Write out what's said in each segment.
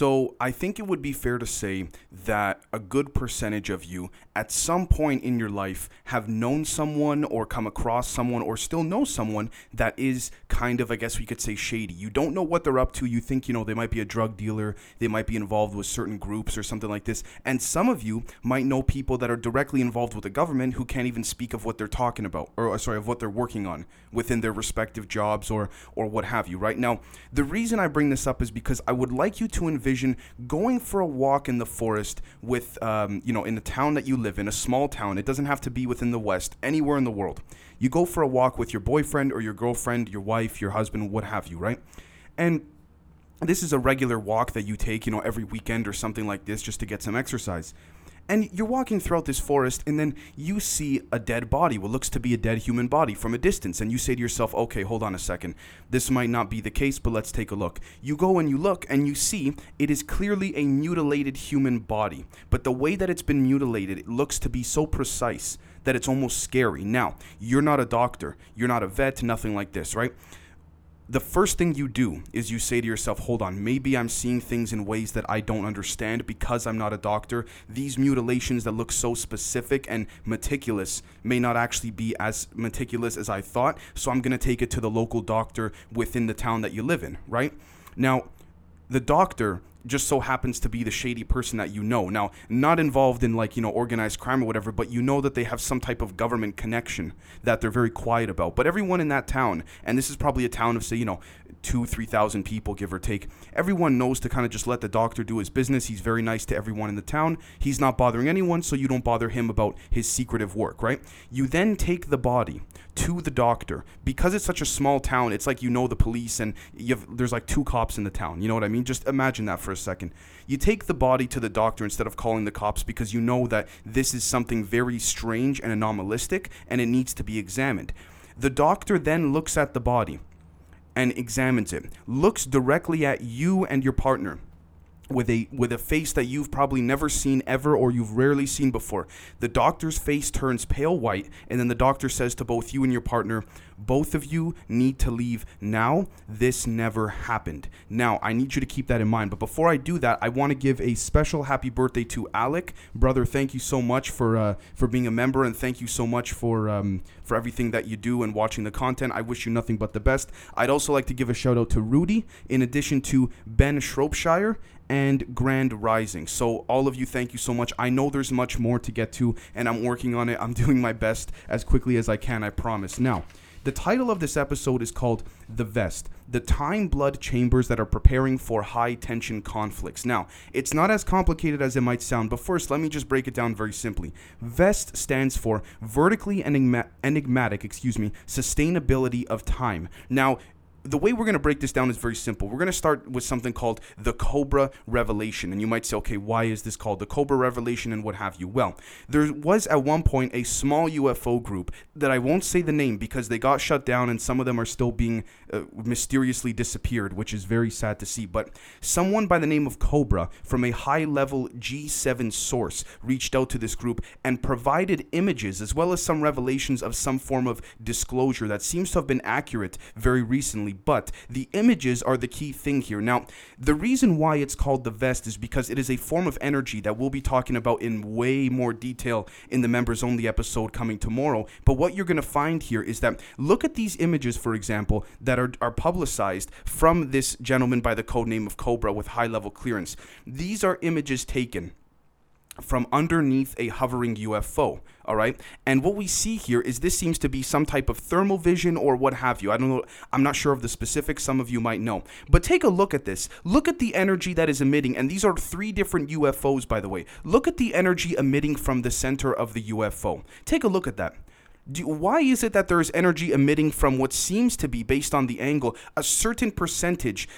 So I think it would be fair to say that a good percentage of you at some point in your life have known someone or come across someone or still know someone that is kind of, I guess we could say, shady. You don't know what they're up to. You think, you know, they might be a drug dealer, they might be involved with certain groups or something like this. And some of you might know people that are directly involved with the government who can't even speak of what they're talking about or, uh, sorry, of what they're working on within their respective jobs or, or what have you, right? Now, the reason I bring this up is because I would like you to envision going for a walk in the forest with, um, you know, in the town that you live in, a small town. It doesn't have to be within the West, anywhere in the world. You go for a walk with your boyfriend or your girlfriend, your wife, your husband, what have you, right? And this is a regular walk that you take, you know, every weekend or something like this just to get some exercise. And you're walking throughout this forest, and then you see a dead body, what looks to be a dead human body from a distance. And you say to yourself, okay, hold on a second. This might not be the case, but let's take a look. You go and you look, and you see it is clearly a mutilated human body. But the way that it's been mutilated, it looks to be so precise that it's almost scary. Now, you're not a doctor, you're not a vet, nothing like this, right? The first thing you do is you say to yourself, hold on, maybe I'm seeing things in ways that I don't understand because I'm not a doctor. These mutilations that look so specific and meticulous may not actually be as meticulous as I thought. So I'm going to take it to the local doctor within the town that you live in, right? Now, the doctor just so happens to be the shady person that you know. Now, not involved in like, you know, organized crime or whatever, but you know that they have some type of government connection that they're very quiet about. But everyone in that town, and this is probably a town of say, you know, two, three thousand people, give or take. Everyone knows to kind of just let the doctor do his business. He's very nice to everyone in the town. He's not bothering anyone, so you don't bother him about his secretive work, right? You then take the body to the doctor because it's such a small town. It's like you know the police, and have, there's like two cops in the town. You know what I mean? Just imagine that for a second. You take the body to the doctor instead of calling the cops because you know that this is something very strange and anomalistic, and it needs to be examined. The doctor then looks at the body and examines it, looks directly at you and your partner with a with a face that you've probably never seen ever or you've rarely seen before. The doctor's face turns pale white and then the doctor says to both you and your partner, both of you need to leave now. This never happened. Now, I need you to keep that in mind. But before I do that, I want to give a special happy birthday to Alec, brother. Thank you so much for uh, for being a member, and thank you so much for um, for everything that you do and watching the content. I wish you nothing but the best. I'd also like to give a shout out to Rudy, in addition to Ben Shropshire and Grand Rising. So, all of you, thank you so much. I know there's much more to get to, and I'm working on it. I'm doing my best as quickly as I can, I promise. Now, the title of this episode is called The Vest The Time Blood Chambers That Are Preparing for High Tension Conflicts. Now, it's not as complicated as it might sound, but first, let me just break it down very simply. VEST stands for Vertically Enigma- Enigmatic, excuse me, Sustainability of Time. Now, the way we're going to break this down is very simple. We're going to start with something called the Cobra Revelation. And you might say, okay, why is this called the Cobra Revelation and what have you? Well, there was at one point a small UFO group that I won't say the name because they got shut down and some of them are still being uh, mysteriously disappeared, which is very sad to see. But someone by the name of Cobra from a high level G7 source reached out to this group and provided images as well as some revelations of some form of disclosure that seems to have been accurate very recently but the images are the key thing here. Now, the reason why it's called the vest is because it is a form of energy that we'll be talking about in way more detail in the members only episode coming tomorrow. But what you're going to find here is that look at these images, for example, that are, are publicized from this gentleman by the codename of Cobra with high level clearance. These are images taken from underneath a hovering UFO. All right. And what we see here is this seems to be some type of thermal vision or what have you. I don't know. I'm not sure of the specifics. Some of you might know. But take a look at this. Look at the energy that is emitting. And these are three different UFOs, by the way. Look at the energy emitting from the center of the UFO. Take a look at that. Do, why is it that there is energy emitting from what seems to be, based on the angle, a certain percentage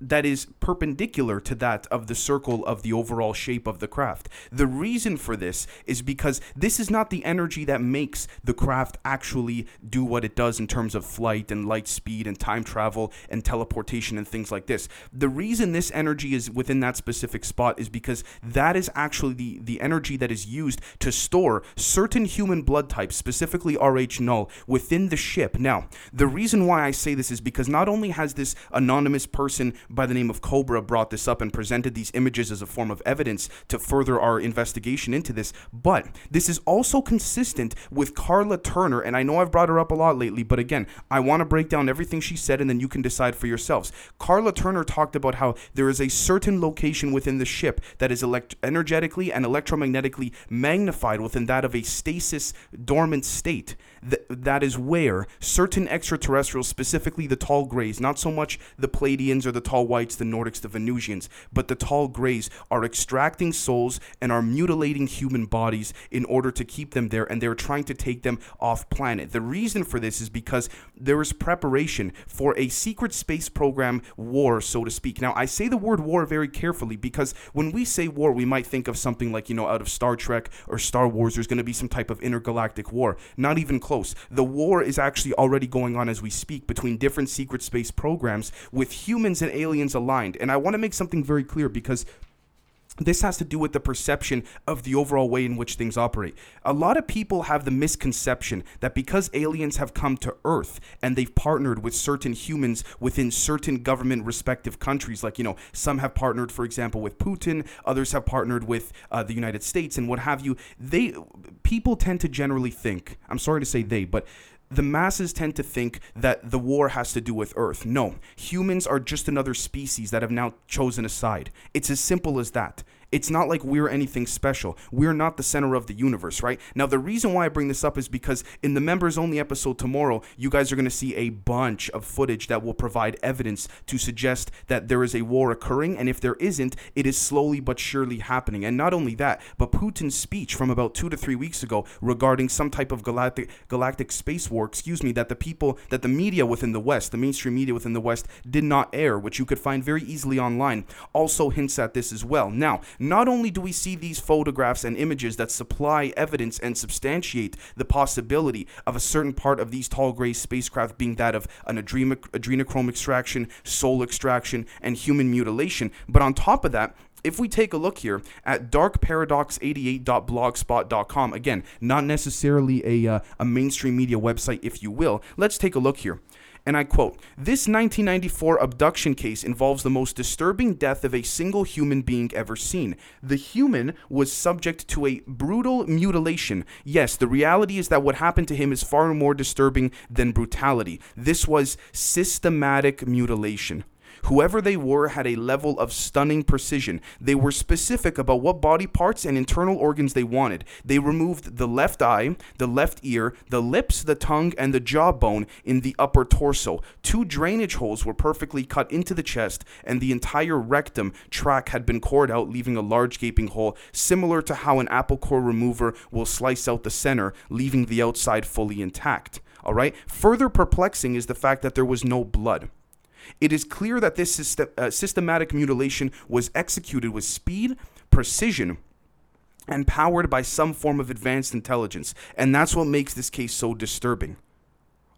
that is perpendicular to that of the circle of the overall shape of the craft. The reason for this is because this is not the energy that makes the craft actually do what it does in terms of flight and light speed and time travel and teleportation and things like this. The reason this energy is within that specific spot is because that is actually the, the energy that is used to store certain human blood types, specifically RH null, within the ship. Now, the reason why I say this is because not only has this anonymous person by the name of Cobra brought this up and presented these images as a form of evidence to further our investigation into this. But this is also consistent with Karla Turner, and I know I've brought her up a lot lately, but again, I want to break down everything she said and then you can decide for yourselves. Karla Turner talked about how there is a certain location within the ship that is elect- energetically and electromagnetically magnified within that of a stasis dormant state. Th- that is where certain extraterrestrials, specifically the tall grays, not so much the Pleiadians or the tall whites, the Nordics, the Venusians, but the tall grays are extracting souls and are mutilating human bodies in order to keep them there, and they're trying to take them off planet. The reason for this is because there is preparation for a secret space program war, so to speak. Now, I say the word war very carefully because when we say war, we might think of something like, you know, out of Star Trek or Star Wars, there's going to be some type of intergalactic war. Not even close. The war is actually already going on as we speak between different secret space programs with humans and aliens aligned. And I want to make something very clear because this has to do with the perception of the overall way in which things operate. A lot of people have the misconception that because aliens have come to Earth and they've partnered with certain humans within certain government respective countries, like, you know, some have partnered, for example, with Putin, others have partnered with uh, the United States and what have you, they, people tend to generally think, I'm sorry to say they, but the masses tend to think that the war has to do with Earth. No, humans are just another species that have now chosen a side. It's as simple as that. It's not like we're anything special. We're not the center of the universe, right? Now, the reason why I bring this up is because in the members only episode tomorrow, you guys are going to see a bunch of footage that will provide evidence to suggest that there is a war occurring. And if there isn't, it is slowly but surely happening. And not only that, but Putin's speech from about two to three weeks ago regarding some type of galactic, galactic space war, excuse me, that the people, that the media within the West, the mainstream media within the West, did not air, which you could find very easily online, also hints at this as well. Now, not only do we see these photographs and images that supply evidence and substantiate the possibility of a certain part of these tall gray spacecraft being that of an adrenochrome extraction, soul extraction, and human mutilation, but on top of that, if we take a look here at darkparadox88.blogspot.com, again, not necessarily a, uh, a mainstream media website, if you will, let's take a look here. And I quote This 1994 abduction case involves the most disturbing death of a single human being ever seen. The human was subject to a brutal mutilation. Yes, the reality is that what happened to him is far more disturbing than brutality. This was systematic mutilation. Whoever they were had a level of stunning precision. They were specific about what body parts and internal organs they wanted. They removed the left eye, the left ear, the lips, the tongue, and the jawbone in the upper torso. Two drainage holes were perfectly cut into the chest, and the entire rectum tract had been cored out, leaving a large gaping hole, similar to how an apple core remover will slice out the center, leaving the outside fully intact. All right. Further perplexing is the fact that there was no blood. It is clear that this system, uh, systematic mutilation was executed with speed, precision, and powered by some form of advanced intelligence. And that's what makes this case so disturbing.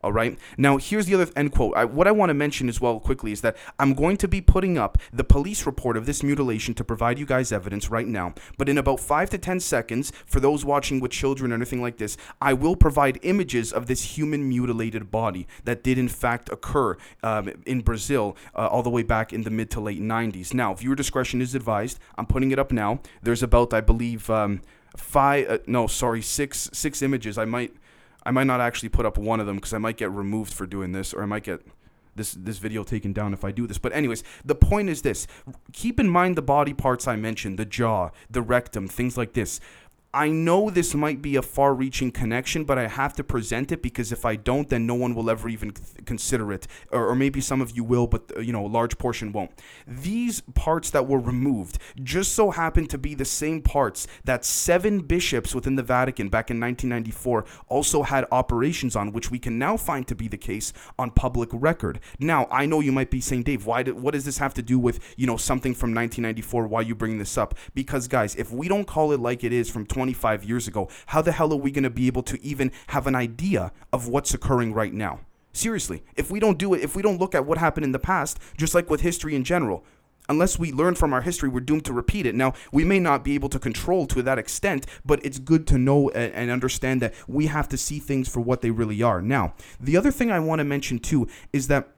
All right. Now, here's the other end quote. I, what I want to mention as well quickly is that I'm going to be putting up the police report of this mutilation to provide you guys evidence right now. But in about five to 10 seconds, for those watching with children or anything like this, I will provide images of this human mutilated body that did in fact occur um, in Brazil uh, all the way back in the mid to late 90s. Now, viewer discretion is advised. I'm putting it up now. There's about, I believe, um, five, uh, no, sorry, six, six images. I might I might not actually put up one of them because I might get removed for doing this, or I might get this this video taken down if I do this. But anyways, the point is this: keep in mind the body parts I mentioned, the jaw, the rectum, things like this. I know this might be a far reaching connection, but I have to present it because if I don't, then no one will ever even consider it. Or, or, maybe some of you will, but uh, you know, a large portion won't. These parts that were removed just so happen to be the same parts that seven bishops within the Vatican back in 1994 also had operations on, which we can now find to be the case on public record. Now, I know you might be saying, Dave, why did, what does this have to do with, you know, something from 1994? Why you bring this up? Because, guys, if we don't call it like it is from 20 25 years ago, how the hell are we going to be able to even have an idea of what's occurring right now? Seriously, if we don't do it, if we don't look at what happened in the past, just like with history in general, unless we learn from our history, we're doomed to repeat it. Now, we may not be able to control to that extent, but it's good to know and understand that we have to see things for what they really are. Now, the other thing I want to mention too is that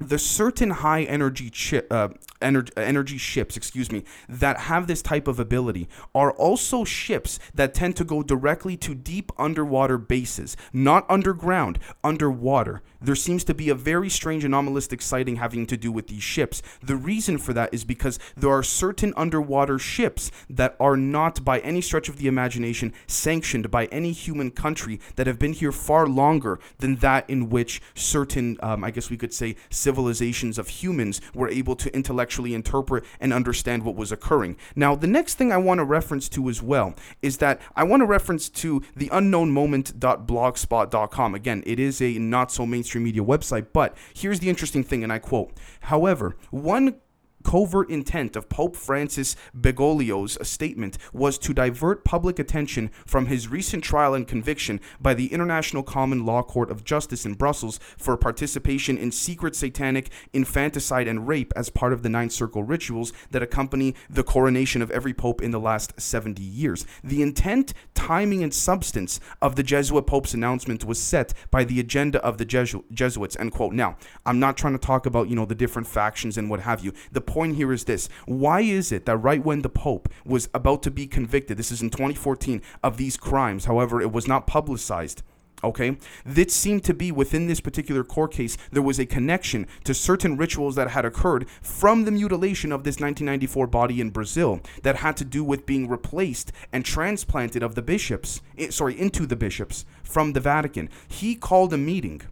the certain high energy chip, uh, energy, ships, excuse me, that have this type of ability are also ships that tend to go directly to deep underwater bases, not underground, underwater. There seems to be a very strange anomalistic sighting having to do with these ships. The reason for that is because there are certain underwater ships that are not, by any stretch of the imagination, sanctioned by any human country that have been here far longer than that in which certain, um, I guess we could say, civilizations of humans were able to intellectually interpret and understand what was occurring. Now, the next thing I want to reference to as well is that I want to reference to the unknownmoment.blogspot.com. Again, it is a not so mainstream media website, but here's the interesting thing, and I quote However, one covert intent of Pope Francis Bergoglio's statement was to divert public attention from his recent trial and conviction by the International Common Law Court of Justice in Brussels for participation in secret satanic infanticide and rape as part of the Ninth Circle rituals that accompany the coronation of every pope in the last 70 years. The intent, timing, and substance of the Jesuit Pope's announcement was set by the agenda of the Jesu- Jesuits. End quote. Now, I'm not trying to talk about, you know, the different factions and what have you. The point here is this why is it that right when the Pope was about to be convicted, this is in 2014, of these crimes, however, it was not publicized? Okay, this seemed to be within this particular court case, there was a connection to certain rituals that had occurred from the mutilation of this 1994 body in Brazil that had to do with being replaced and transplanted of the bishops, eh, sorry, into the bishops from the Vatican. He called a meeting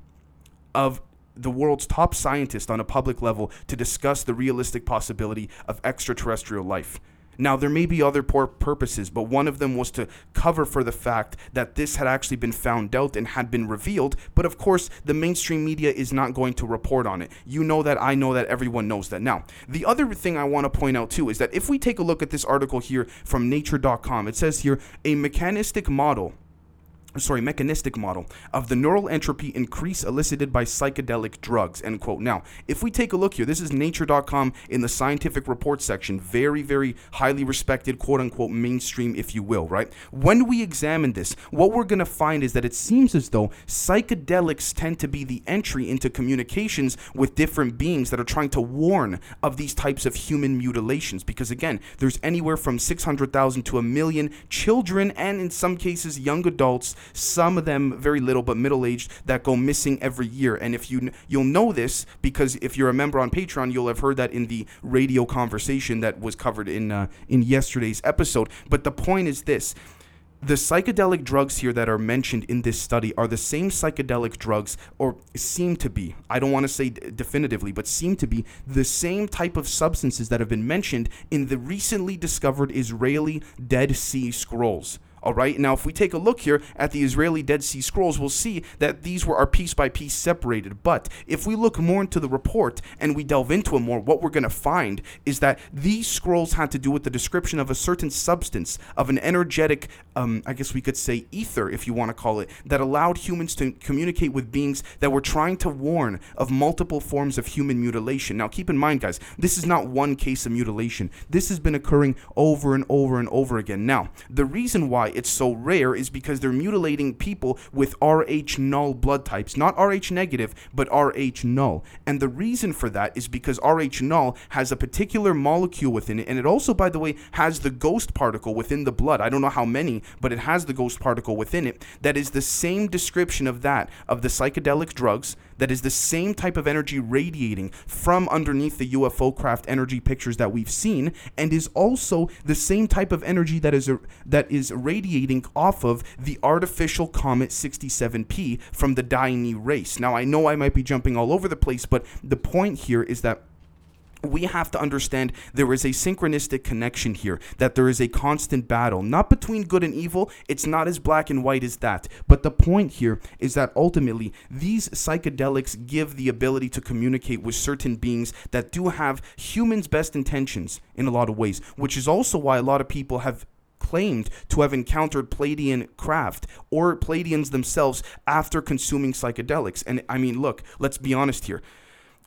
of the world's top scientists on a public level to discuss the realistic possibility of extraterrestrial life. Now, there may be other poor purposes, but one of them was to cover for the fact that this had actually been found out and had been revealed. But of course, the mainstream media is not going to report on it. You know that, I know that, everyone knows that. Now, the other thing I want to point out too is that if we take a look at this article here from nature.com, it says here a mechanistic model sorry, mechanistic model of the neural entropy increase elicited by psychedelic drugs, end quote. Now, if we take a look here, this is nature.com in the scientific report section, very, very highly respected, quote unquote, mainstream, if you will, right? When we examine this, what we're going to find is that it seems as though psychedelics tend to be the entry into communications with different beings that are trying to warn of these types of human mutilations. Because again, there's anywhere from 600,000 to a million children and in some cases young adults some of them very little but middle aged that go missing every year. And if you you'll know this because if you're a member on Patreon, you'll have heard that in the radio conversation that was covered in uh, in yesterday's episode. But the point is this. The psychedelic drugs here that are mentioned in this study are the same psychedelic drugs, or seem to be, I don't want to say d- definitively, but seem to be the same type of substances that have been mentioned in the recently discovered Israeli Dead Sea Scrolls. All right, now if we take a look here at the Israeli Dead Sea Scrolls, we'll see that these were are piece by piece separated. But if we look more into the report and we delve into it more, what we're going to find is that these scrolls had to do with the description of a certain substance, of an energetic, um, I guess we could say ether, if you want to call it, that allowed humans to communicate with beings that were trying to warn of multiple forms of human mutilation. Now, keep in mind, guys, this is not one case of mutilation. This has been occurring over and over and over again. Now, the reason why it's so rare is because they're mutilating people with Rh null blood types, not Rh negative, but Rh null. And the reason for that is because Rh null has a particular molecule within it, and it also, by the way, has the ghost particle within the blood. I don't know how many, but it has the ghost particle within it that is the same description of that of the psychedelic drugs that is the same type of energy radiating from underneath the UFO craft energy pictures that we've seen, and is also the same type of energy that is that is radiating off of the artificial comet 67P from the Dione race. Now I know I might be jumping all over the place, but the point here is that we have to understand there is a synchronistic connection here, that there is a constant battle, not between good and evil. It's not as black and white as that. But the point here is that ultimately, these psychedelics give the ability to communicate with certain beings that do have humans' best intentions in a lot of ways, which is also why a lot of people have claimed to have encountered Pleiadian craft or Pleiadians themselves after consuming psychedelics. And I mean, look, let's be honest here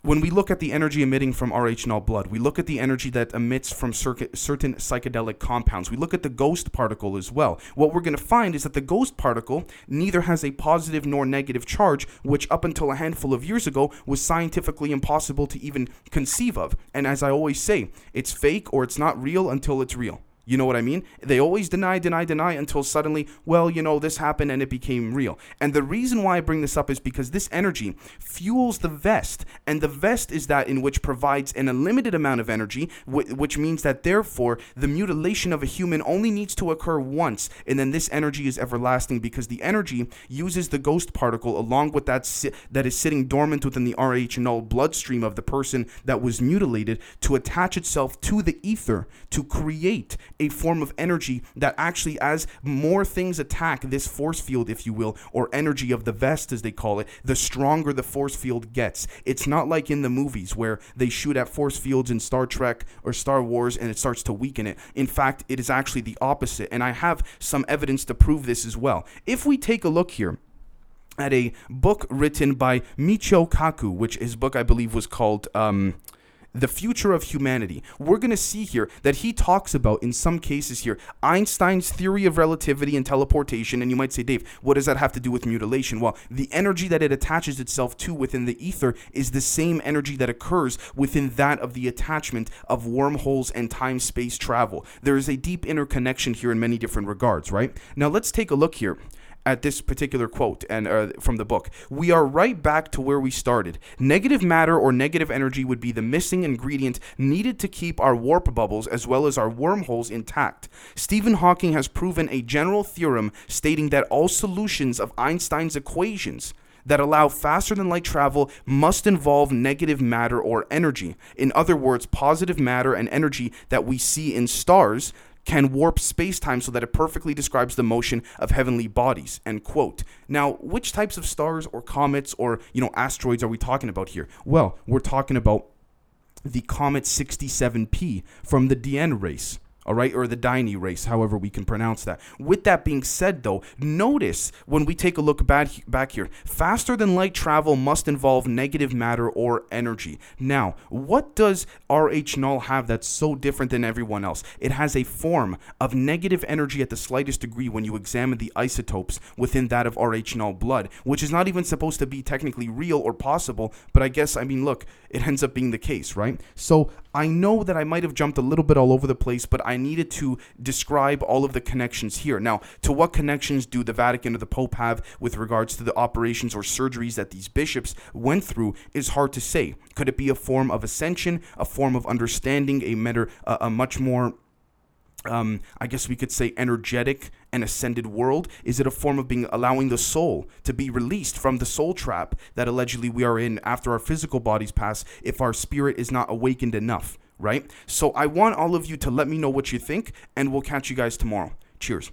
when we look at the energy emitting from RH null blood, we look at the energy that emits from certain psychedelic compounds. We look at the ghost particle as well. What we're going to find is that the ghost particle neither has a positive nor negative charge, which up until a handful of years ago was scientifically impossible to even conceive of. And as I always say, it's fake or it's not real until it's real. You know what I mean? They always deny, deny, deny until suddenly, well, you know, this happened and it became real. And the reason why I bring this up is because this energy fuels the vest. And the vest is that in which provides an unlimited amount of energy, which means that therefore the mutilation of a human only needs to occur once. And then this energy is everlasting because the energy uses the ghost particle along with that, si- that is sitting dormant within the RH null bloodstream of the person that was mutilated to attach itself to the ether to create a form of energy that actually, as more things attack this force field, if you will, or energy of the vest, as they call it, the stronger the force field gets. It's not like in the movies where they shoot at force fields in Star Trek or Star Wars and it starts to weaken it. In fact, it is actually the opposite. And I have some evidence to prove this as well. If we take a look here, at a book written by Michio Kaku, which his book I believe was called um, the future of humanity, we're going to see here that he talks about, in some cases here, Einstein's theory of relativity and teleportation. And you might say, Dave, what does that have to do with mutilation? Well, the energy that it attaches itself to within the ether is the same energy that occurs within that of the attachment of wormholes and time space travel. There is a deep interconnection here in many different regards, right? Now, let's take a look here at this particular quote and uh, from the book. We are right back to where we started. Negative matter or negative energy would be the missing ingredient needed to keep our warp bubbles as well as our wormholes intact. Stephen Hawking has proven a general theorem stating that all solutions of Einstein's equations that allow faster than light travel must involve negative matter or energy. In other words, positive matter and energy that we see in stars can warp space-time so that it perfectly describes the motion of heavenly bodies end quote. Now which types of stars or comets or you know asteroids are we talking about here? Well we're talking about the comet 67p from the dn race all right, or the Dini race, however we can pronounce that. With that being said, though, notice when we take a look back here, faster than light travel must involve negative matter or energy. Now, what does RH null have that's so different than everyone else? It has a form of negative energy at the slightest degree when you examine the isotopes within that of RH null blood, which is not even supposed to be technically real or possible, but I guess, I mean, look, it ends up being the case, right? So I know that I might have jumped a little bit all over the place, but I needed to describe all of the connections here. Now, to what connections do the Vatican or the Pope have with regards to the operations or surgeries that these bishops went through is hard to say. Could it be a form of ascension, a form of understanding, a, matter, a, a much more um, I guess we could say energetic and ascended world? Is it a form of being allowing the soul to be released from the soul trap that allegedly we are in after our physical bodies pass if our spirit is not awakened enough, right? So I want all of you to let me know what you think, and we'll catch you guys tomorrow. Cheers.